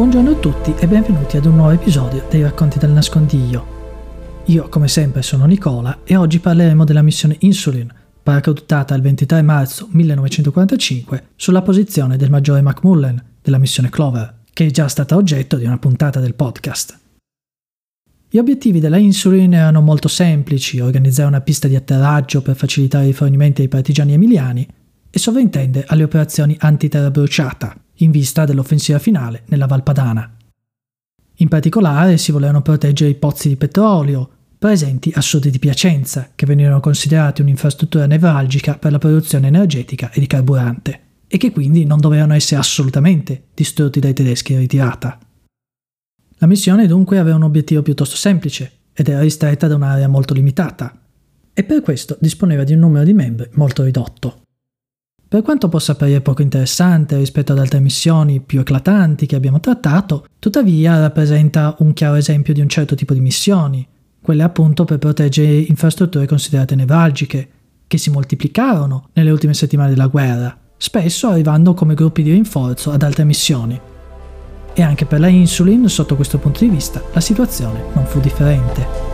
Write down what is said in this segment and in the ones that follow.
Buongiorno a tutti e benvenuti ad un nuovo episodio dei Racconti del Nascondiglio. Io, come sempre, sono Nicola e oggi parleremo della missione Insulin, paracadutata il 23 marzo 1945 sulla posizione del maggiore McMullen della missione Clover, che è già stata oggetto di una puntata del podcast. Gli obiettivi della Insulin erano molto semplici, organizzare una pista di atterraggio per facilitare i fornimenti ai partigiani emiliani e sovrintendere alle operazioni antiterra bruciata, in vista dell'offensiva finale nella Valpadana. In particolare si volevano proteggere i pozzi di petrolio, presenti a sud di Piacenza, che venivano considerati un'infrastruttura nevralgica per la produzione energetica e di carburante, e che quindi non dovevano essere assolutamente distrutti dai tedeschi in ritirata. La missione dunque aveva un obiettivo piuttosto semplice ed era ristretta da un'area molto limitata e per questo disponeva di un numero di membri molto ridotto. Per quanto possa apparire poco interessante rispetto ad altre missioni più eclatanti che abbiamo trattato, tuttavia rappresenta un chiaro esempio di un certo tipo di missioni, quelle appunto per proteggere infrastrutture considerate nevralgiche, che si moltiplicarono nelle ultime settimane della guerra, spesso arrivando come gruppi di rinforzo ad altre missioni. E anche per la Insulin, sotto questo punto di vista, la situazione non fu differente.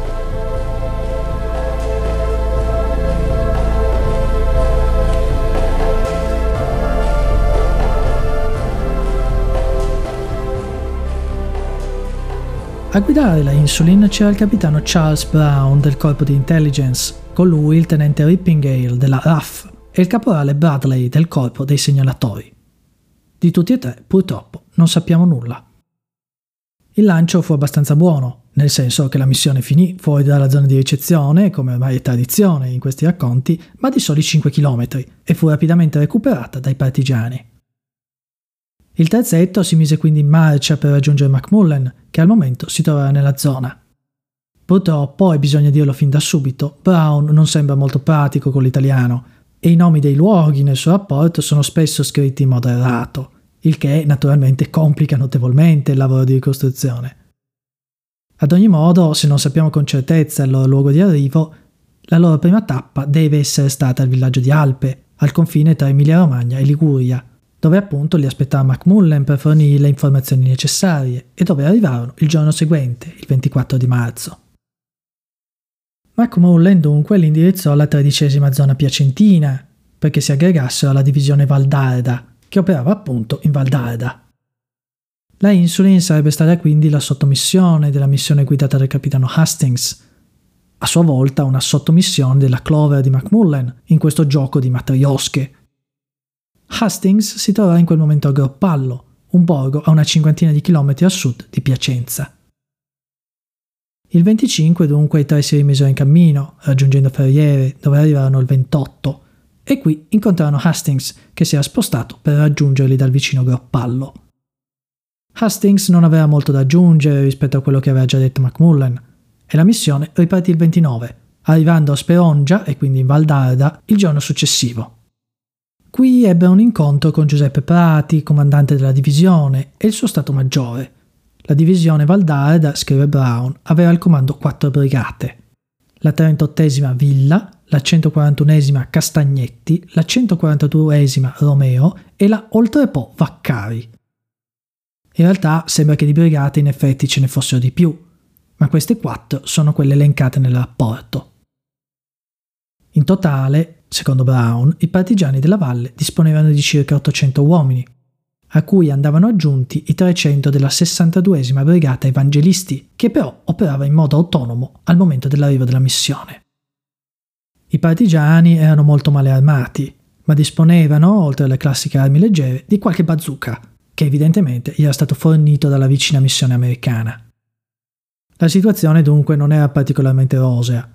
A guidare la Insulin c'era il capitano Charles Brown del corpo di intelligence, con lui il tenente Rippingale della RAF e il caporale Bradley del corpo dei segnalatori. Di tutti e tre, purtroppo, non sappiamo nulla. Il lancio fu abbastanza buono, nel senso che la missione finì fuori dalla zona di ricezione, come ormai è tradizione in questi racconti, ma di soli 5 km e fu rapidamente recuperata dai partigiani. Il terzetto si mise quindi in marcia per raggiungere McMullen, che al momento si trovava nella zona. Purtroppo, e bisogna dirlo fin da subito, Brown non sembra molto pratico con l'italiano e i nomi dei luoghi nel suo rapporto sono spesso scritti in modo errato il che naturalmente complica notevolmente il lavoro di ricostruzione. Ad ogni modo, se non sappiamo con certezza il loro luogo di arrivo, la loro prima tappa deve essere stata il villaggio di Alpe, al confine tra Emilia-Romagna e Liguria, dove appunto li aspettava Macmullen per fornire le informazioni necessarie e dove arrivarono il giorno seguente, il 24 di marzo. Macmullen dunque li indirizzò alla tredicesima zona piacentina perché si aggregassero alla divisione Valdarda, che operava appunto in Val d'Arda. La Insulin sarebbe stata quindi la sottomissione della missione guidata dal capitano Hastings, a sua volta una sottomissione della Clover di Macmullen in questo gioco di matriosche. Hastings si trovava in quel momento a Groppallo, un borgo a una cinquantina di chilometri a sud di Piacenza. Il 25 dunque i tre si rimisero in cammino, raggiungendo Ferriere, dove arrivarono il 28, e qui incontrarono Hastings, che si era spostato per raggiungerli dal vicino Groppallo. Hastings non aveva molto da aggiungere rispetto a quello che aveva già detto Macmullen, e la missione ripartì il 29, arrivando a Sperongia e quindi in Val d'Arda il giorno successivo. Qui ebbe un incontro con Giuseppe Prati, comandante della divisione, e il suo stato maggiore. La divisione Val d'Arda, scrive Brown, aveva al comando quattro brigate. La 38esima Villa, la 141esima Castagnetti, la 142esima Romeo e la Oltrepo Vaccari. In realtà sembra che di brigate in effetti ce ne fossero di più, ma queste quattro sono quelle elencate nel rapporto. In totale, secondo Brown, i partigiani della valle disponevano di circa 800 uomini, a cui andavano aggiunti i 300 della 62esima Brigata Evangelisti, che però operava in modo autonomo al momento dell'arrivo della missione. I partigiani erano molto male armati, ma disponevano, oltre alle classiche armi leggere, di qualche bazooka, che evidentemente gli era stato fornito dalla vicina missione americana. La situazione dunque non era particolarmente rosea.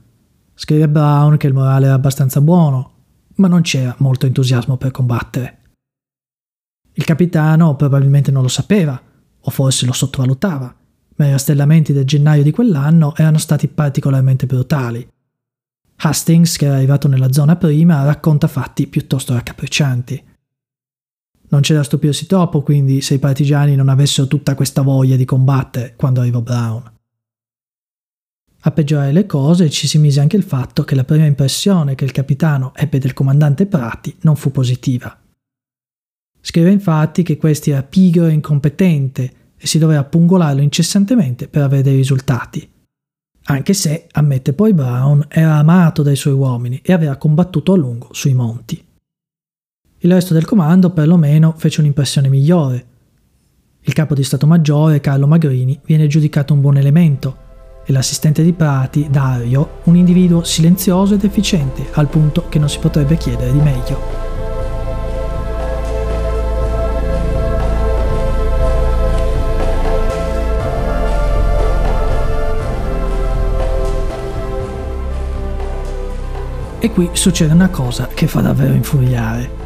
Scrive Brown che il morale era abbastanza buono, ma non c'era molto entusiasmo per combattere. Il capitano probabilmente non lo sapeva, o forse lo sottovalutava, ma i rastellamenti del gennaio di quell'anno erano stati particolarmente brutali Hastings, che era arrivato nella zona prima, racconta fatti piuttosto raccapriccianti. Non c'era da stupirsi troppo, quindi, se i partigiani non avessero tutta questa voglia di combattere quando arrivò Brown. A peggiorare le cose ci si mise anche il fatto che la prima impressione che il capitano ebbe del comandante Prati non fu positiva. Scrive infatti che questi era pigro e incompetente e si doveva pungolarlo incessantemente per avere dei risultati. Anche se, ammette poi Brown, era amato dai suoi uomini e aveva combattuto a lungo sui monti. Il resto del comando perlomeno fece un'impressione migliore. Il capo di Stato Maggiore, Carlo Magrini, viene giudicato un buon elemento e l'assistente di Prati, Dario, un individuo silenzioso ed efficiente, al punto che non si potrebbe chiedere di meglio. E qui succede una cosa che fa davvero infuriare.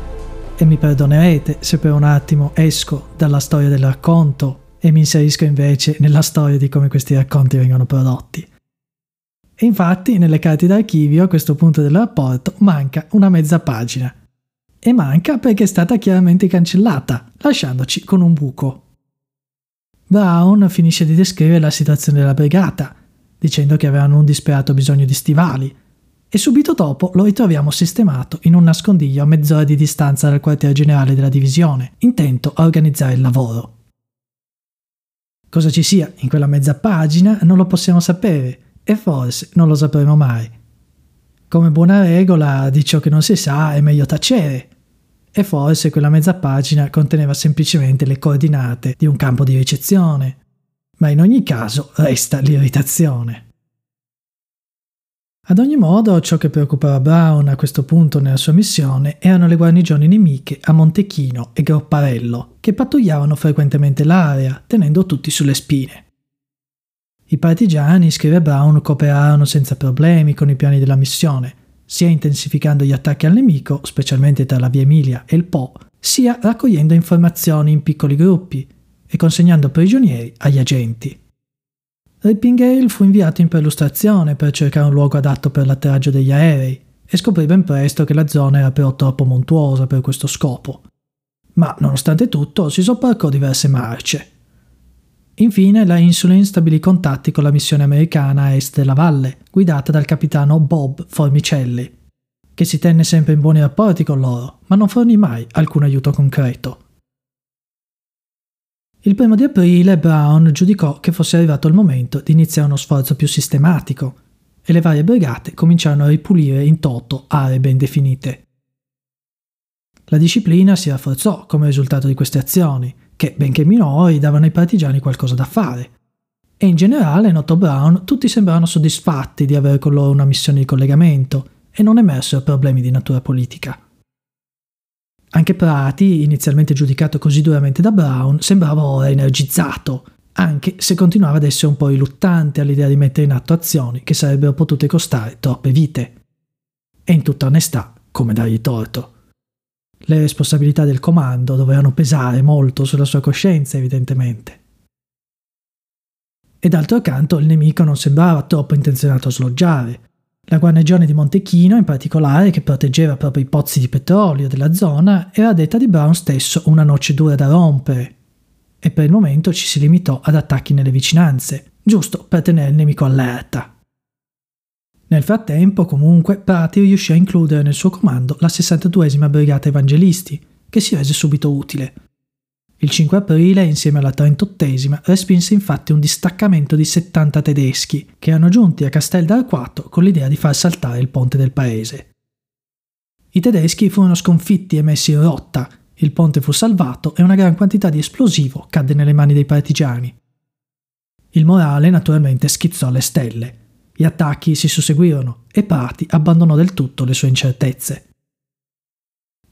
E mi perdonerete se per un attimo esco dalla storia del racconto e mi inserisco invece nella storia di come questi racconti vengono prodotti. E infatti nelle carte d'archivio a questo punto del rapporto manca una mezza pagina. E manca perché è stata chiaramente cancellata, lasciandoci con un buco. Brown finisce di descrivere la situazione della brigata, dicendo che avevano un disperato bisogno di stivali, e subito dopo lo ritroviamo sistemato in un nascondiglio a mezz'ora di distanza dal quartier generale della divisione, intento a organizzare il lavoro. Cosa ci sia in quella mezza pagina non lo possiamo sapere e forse non lo sapremo mai. Come buona regola di ciò che non si sa è meglio tacere. E forse quella mezza pagina conteneva semplicemente le coordinate di un campo di ricezione. Ma in ogni caso resta l'irritazione. Ad ogni modo, ciò che preoccupava Brown a questo punto nella sua missione erano le guarnigioni nemiche a Montechino e Gropparello, che pattugliavano frequentemente l'area, tenendo tutti sulle spine. I partigiani, scrive Brown, cooperarono senza problemi con i piani della missione, sia intensificando gli attacchi al nemico, specialmente tra la Via Emilia e il Po, sia raccogliendo informazioni in piccoli gruppi e consegnando prigionieri agli agenti. Rippingale fu inviato in perlustrazione per cercare un luogo adatto per l'atterraggio degli aerei e scoprì ben presto che la zona era però troppo montuosa per questo scopo. Ma, nonostante tutto, si sobbarcò diverse marce. Infine, la Insulin stabilì contatti con la missione americana a est della valle, guidata dal capitano Bob Formicelli, che si tenne sempre in buoni rapporti con loro, ma non fornì mai alcun aiuto concreto. Il primo di aprile Brown giudicò che fosse arrivato il momento di iniziare uno sforzo più sistematico e le varie brigate cominciarono a ripulire in toto aree ben definite. La disciplina si rafforzò come risultato di queste azioni, che, benché minori, davano ai partigiani qualcosa da fare. E in generale, notò Brown, tutti sembravano soddisfatti di avere con loro una missione di collegamento e non emersero problemi di natura politica. Anche Prati, inizialmente giudicato così duramente da Brown, sembrava ora energizzato, anche se continuava ad essere un po' riluttante all'idea di mettere in atto azioni che sarebbero potute costare troppe vite. E in tutta onestà, come dargli torto. Le responsabilità del comando dovevano pesare molto sulla sua coscienza, evidentemente. E d'altro canto il nemico non sembrava troppo intenzionato a sloggiare. La guarnigione di Montechino, in particolare, che proteggeva proprio i pozzi di petrolio della zona, era detta di Brown stesso una noce dura da rompere, e per il momento ci si limitò ad attacchi nelle vicinanze, giusto per tenere il nemico allerta. Nel frattempo, comunque, Prati riuscì a includere nel suo comando la 62esima Brigata Evangelisti, che si rese subito utile, il 5 aprile, insieme alla 38esima, respinse infatti un distaccamento di 70 tedeschi che erano giunti a Castel d'Arquato con l'idea di far saltare il ponte del paese. I tedeschi furono sconfitti e messi in rotta, il ponte fu salvato e una gran quantità di esplosivo cadde nelle mani dei partigiani. Il morale naturalmente schizzò alle stelle. Gli attacchi si susseguirono e Prati abbandonò del tutto le sue incertezze.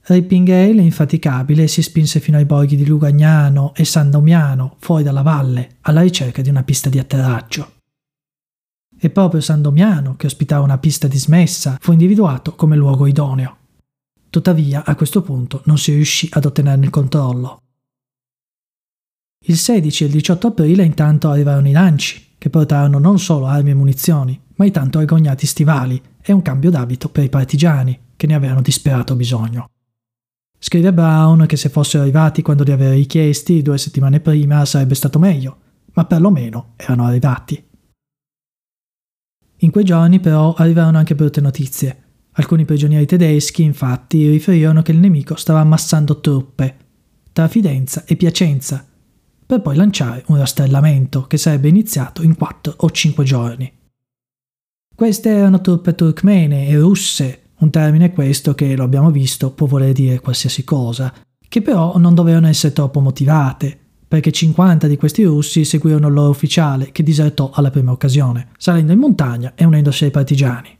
Rippingale, infaticabile, si spinse fino ai borghi di Lugagnano e San Domiano, fuori dalla valle, alla ricerca di una pista di atterraggio. E proprio San Domiano, che ospitava una pista dismessa, fu individuato come luogo idoneo. Tuttavia, a questo punto non si riuscì ad ottenerne il controllo. Il 16 e il 18 aprile intanto arrivarono i lanci, che portarono non solo armi e munizioni, ma i tanto agognati stivali e un cambio d'abito per i partigiani, che ne avevano disperato bisogno. Scrive Brown che se fossero arrivati quando li aveva richiesti due settimane prima sarebbe stato meglio, ma perlomeno erano arrivati. In quei giorni però arrivarono anche brutte notizie. Alcuni prigionieri tedeschi infatti riferirono che il nemico stava ammassando truppe tra Fidenza e Piacenza per poi lanciare un rastrellamento che sarebbe iniziato in 4 o 5 giorni. Queste erano truppe turkmene e russe, un termine questo che, lo abbiamo visto, può voler dire qualsiasi cosa, che però non dovevano essere troppo motivate, perché 50 di questi russi seguirono il loro ufficiale che disertò alla prima occasione, salendo in montagna e unendosi ai partigiani.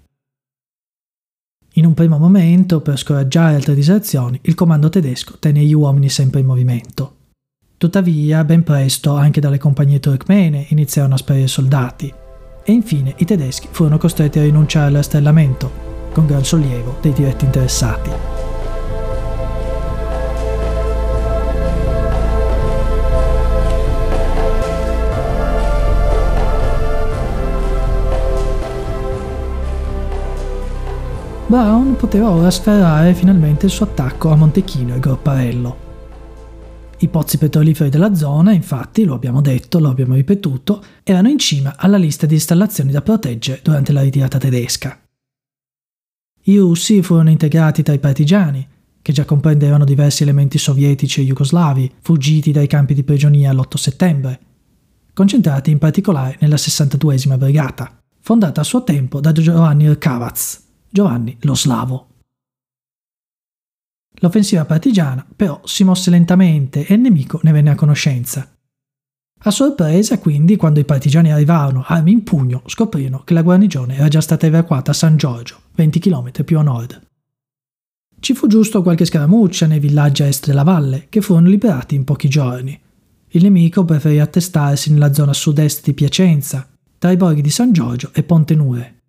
In un primo momento, per scoraggiare altre diserzioni, il comando tedesco tenne gli uomini sempre in movimento. Tuttavia, ben presto, anche dalle compagnie turkmene iniziarono a sparire soldati, e infine i tedeschi furono costretti a rinunciare all'arstellamento, con gran sollievo dei diretti interessati. Brown poteva ora sferrare finalmente il suo attacco a Montechino e Gropparello. I pozzi petroliferi della zona, infatti, lo abbiamo detto, lo abbiamo ripetuto, erano in cima alla lista di installazioni da proteggere durante la ritirata tedesca. I russi furono integrati tra i partigiani, che già comprendevano diversi elementi sovietici e jugoslavi fuggiti dai campi di prigionia l'8 settembre, concentrati in particolare nella 62esima brigata, fondata a suo tempo da Giovanni Rkavaz, Giovanni lo Slavo. L'offensiva partigiana però si mosse lentamente e il nemico ne venne a conoscenza. A sorpresa, quindi, quando i partigiani arrivarono armi in pugno, scoprirono che la guarnigione era già stata evacuata a San Giorgio, 20 km più a nord. Ci fu giusto qualche scaramuccia nei villaggi a est della valle, che furono liberati in pochi giorni. Il nemico preferì attestarsi nella zona sud-est di Piacenza, tra i borghi di San Giorgio e Ponte Nure.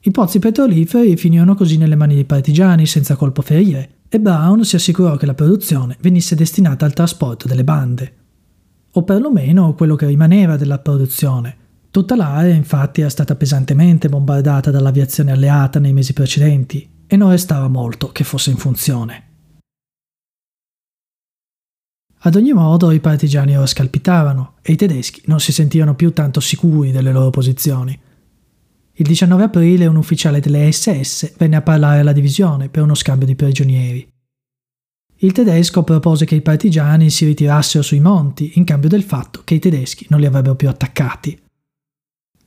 I pozzi petroliferi finirono così nelle mani dei partigiani senza colpo ferire e Brown si assicurò che la produzione venisse destinata al trasporto delle bande. O perlomeno quello che rimaneva della produzione. Tutta l'area infatti era stata pesantemente bombardata dall'aviazione alleata nei mesi precedenti e non restava molto che fosse in funzione. Ad ogni modo i partigiani ora scalpitavano e i tedeschi non si sentivano più tanto sicuri delle loro posizioni. Il 19 aprile un ufficiale delle SS venne a parlare alla divisione per uno scambio di prigionieri. Il tedesco propose che i partigiani si ritirassero sui monti in cambio del fatto che i tedeschi non li avrebbero più attaccati.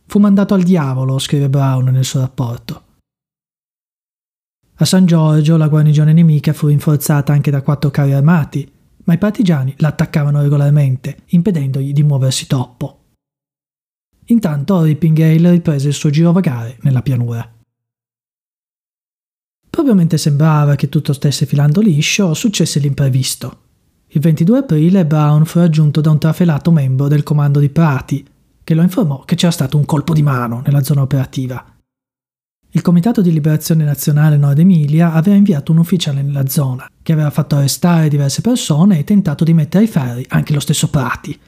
Fu mandato al diavolo, scrive Brown nel suo rapporto. A San Giorgio la guarnigione nemica fu rinforzata anche da quattro carri armati, ma i partigiani la attaccavano regolarmente, impedendogli di muoversi troppo. Intanto Rippingale riprese il suo girovagare nella pianura. Proprio mentre sembrava che tutto stesse filando liscio, successe l'imprevisto. Il 22 aprile Brown fu raggiunto da un trafelato membro del comando di Prati, che lo informò che c'era stato un colpo di mano nella zona operativa. Il Comitato di Liberazione Nazionale Nord Emilia aveva inviato un ufficiale nella zona, che aveva fatto arrestare diverse persone e tentato di mettere ai ferri anche lo stesso Prati,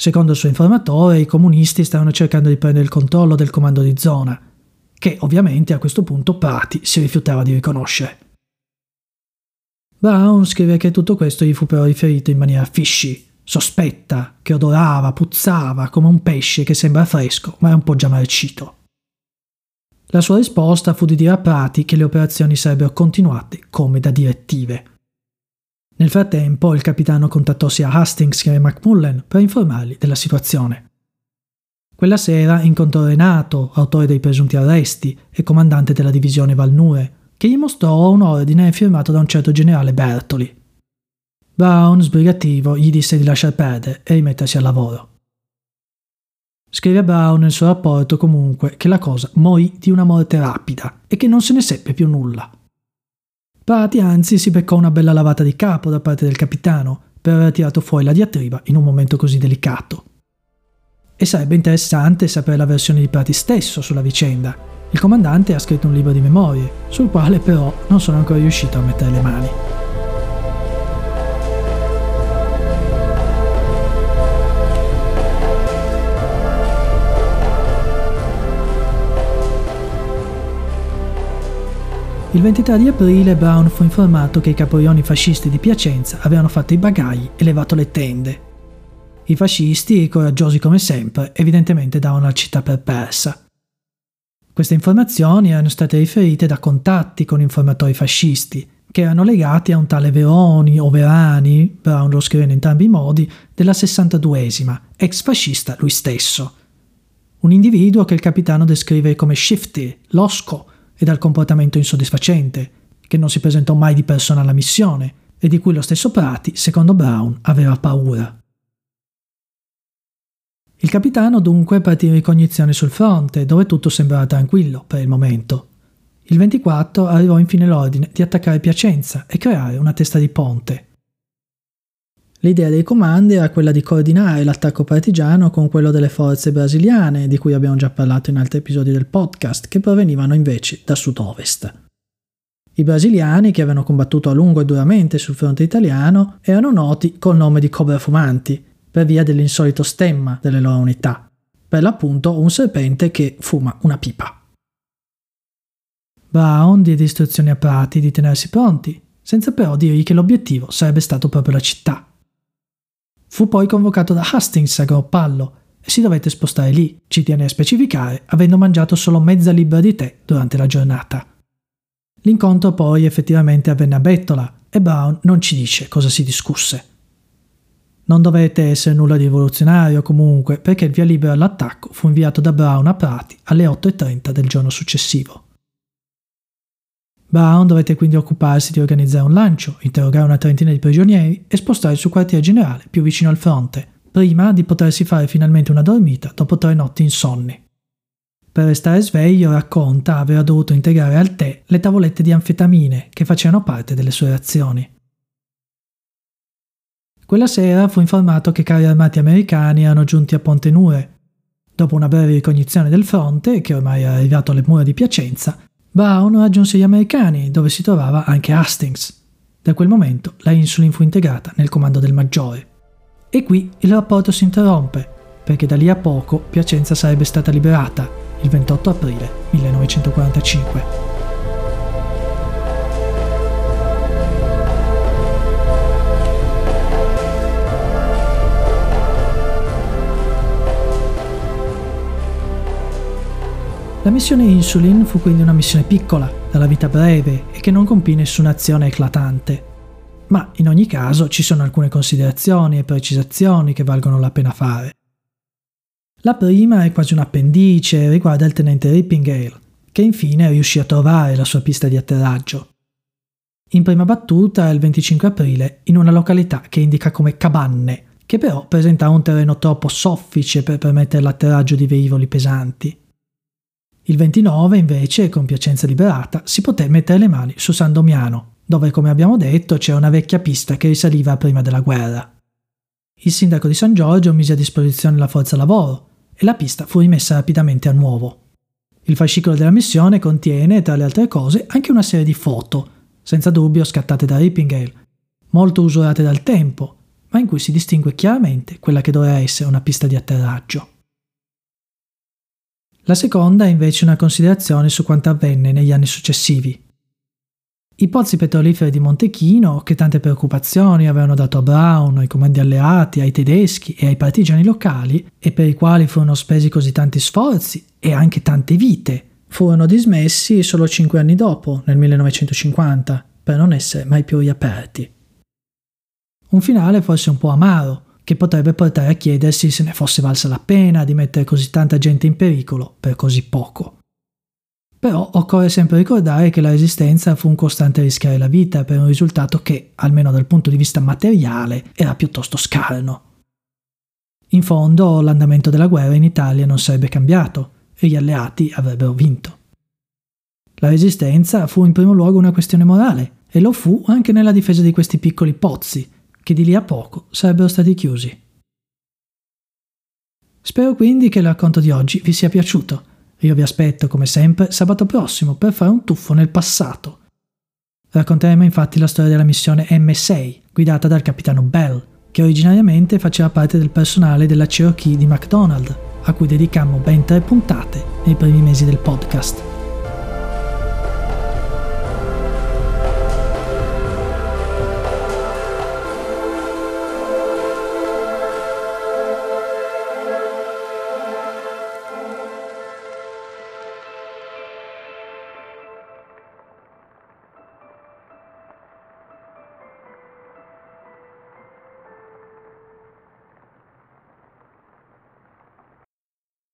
Secondo il suo informatore, i comunisti stavano cercando di prendere il controllo del comando di zona, che ovviamente a questo punto Prati si rifiutava di riconoscere. Brown scrive che tutto questo gli fu però riferito in maniera fishy, sospetta, che odorava, puzzava come un pesce che sembra fresco ma è un po' già marcito. La sua risposta fu di dire a Prati che le operazioni sarebbero continuate come da direttive. Nel frattempo il capitano contattò sia Hastings che McMullen per informarli della situazione. Quella sera incontrò Renato, autore dei presunti arresti e comandante della divisione Valnure, che gli mostrò un ordine firmato da un certo generale Bertoli. Brown, sbrigativo, gli disse di lasciar perdere e rimettersi al lavoro. Scrive Brown nel suo rapporto comunque che la cosa morì di una morte rapida e che non se ne seppe più nulla. Prati anzi si beccò una bella lavata di capo da parte del capitano per aver tirato fuori la diatriba in un momento così delicato. E sarebbe interessante sapere la versione di Prati stesso sulla vicenda. Il comandante ha scritto un libro di memorie, sul quale però non sono ancora riuscito a mettere le mani. Il 23 di aprile Brown fu informato che i caporioni fascisti di Piacenza avevano fatto i bagagli e levato le tende. I fascisti, coraggiosi come sempre, evidentemente davano la città per persa. Queste informazioni erano state riferite da contatti con informatori fascisti, che erano legati a un tale Veroni o Verani, Brown lo scrive in entrambi i modi, della 62esima, ex fascista lui stesso. Un individuo che il capitano descrive come shifty, losco e dal comportamento insoddisfacente, che non si presentò mai di persona alla missione e di cui lo stesso Prati, secondo Brown, aveva paura. Il capitano dunque partì in ricognizione sul fronte, dove tutto sembrava tranquillo per il momento. Il 24 arrivò infine l'ordine di attaccare Piacenza e creare una testa di ponte. L'idea dei comandi era quella di coordinare l'attacco partigiano con quello delle forze brasiliane, di cui abbiamo già parlato in altri episodi del podcast, che provenivano invece da sud-ovest. I brasiliani, che avevano combattuto a lungo e duramente sul fronte italiano, erano noti col nome di Cobra Fumanti, per via dell'insolito stemma delle loro unità, per l'appunto un serpente che fuma una pipa. Brown diede istruzioni a Prati di tenersi pronti, senza però dirgli che l'obiettivo sarebbe stato proprio la città. Fu poi convocato da Hastings a Groppallo e si dovette spostare lì, ci tiene a specificare, avendo mangiato solo mezza libra di tè durante la giornata. L'incontro poi effettivamente avvenne a Bettola e Brown non ci dice cosa si discusse. Non dovette essere nulla di rivoluzionario comunque, perché il via libera all'attacco fu inviato da Brown a Prati alle 8.30 del giorno successivo. Brown dovette quindi occuparsi di organizzare un lancio, interrogare una trentina di prigionieri e spostare il suo quartier generale più vicino al fronte, prima di potersi fare finalmente una dormita dopo tre notti insonni. Per restare sveglio, racconta, aveva dovuto integrare al tè le tavolette di anfetamine che facevano parte delle sue azioni. Quella sera fu informato che carri armati americani erano giunti a Ponte Nure. Dopo una breve ricognizione del fronte, che ormai era arrivato alle mura di Piacenza, Brown raggiunse gli americani, dove si trovava anche Hastings. Da quel momento la Insulin fu integrata nel comando del maggiore. E qui il rapporto si interrompe, perché da lì a poco Piacenza sarebbe stata liberata, il 28 aprile 1945. La missione Insulin fu quindi una missione piccola, dalla vita breve e che non compì nessuna azione eclatante. Ma in ogni caso ci sono alcune considerazioni e precisazioni che valgono la pena fare. La prima è quasi un appendice e riguarda il tenente Rippingale, che infine riuscì a trovare la sua pista di atterraggio. In prima battuta, il 25 aprile, in una località che indica come Cabanne, che però presentava un terreno troppo soffice per permettere l'atterraggio di velivoli pesanti. Il 29, invece, con Piacenza liberata, si poté mettere le mani su San Domiano, dove, come abbiamo detto, c'era una vecchia pista che risaliva prima della guerra. Il sindaco di San Giorgio mise a disposizione la forza lavoro e la pista fu rimessa rapidamente a nuovo. Il fascicolo della missione contiene, tra le altre cose, anche una serie di foto, senza dubbio scattate da Rippingale, molto usurate dal tempo, ma in cui si distingue chiaramente quella che doveva essere una pista di atterraggio. La seconda è invece una considerazione su quanto avvenne negli anni successivi. I pozzi petroliferi di Montechino, che tante preoccupazioni avevano dato a Brown, ai comandi alleati, ai tedeschi e ai partigiani locali, e per i quali furono spesi così tanti sforzi e anche tante vite, furono dismessi solo cinque anni dopo, nel 1950, per non essere mai più riaperti. Un finale forse un po' amaro, che potrebbe portare a chiedersi se ne fosse valsa la pena di mettere così tanta gente in pericolo per così poco. Però occorre sempre ricordare che la resistenza fu un costante rischiare la vita per un risultato che, almeno dal punto di vista materiale, era piuttosto scarno. In fondo l'andamento della guerra in Italia non sarebbe cambiato e gli alleati avrebbero vinto. La resistenza fu in primo luogo una questione morale e lo fu anche nella difesa di questi piccoli pozzi, che di lì a poco sarebbero stati chiusi. Spero quindi che il racconto di oggi vi sia piaciuto. Io vi aspetto, come sempre, sabato prossimo per fare un tuffo nel passato. Racconteremo infatti la storia della missione M6, guidata dal capitano Bell, che originariamente faceva parte del personale della Cherokee di McDonald, a cui dedicammo ben tre puntate nei primi mesi del podcast.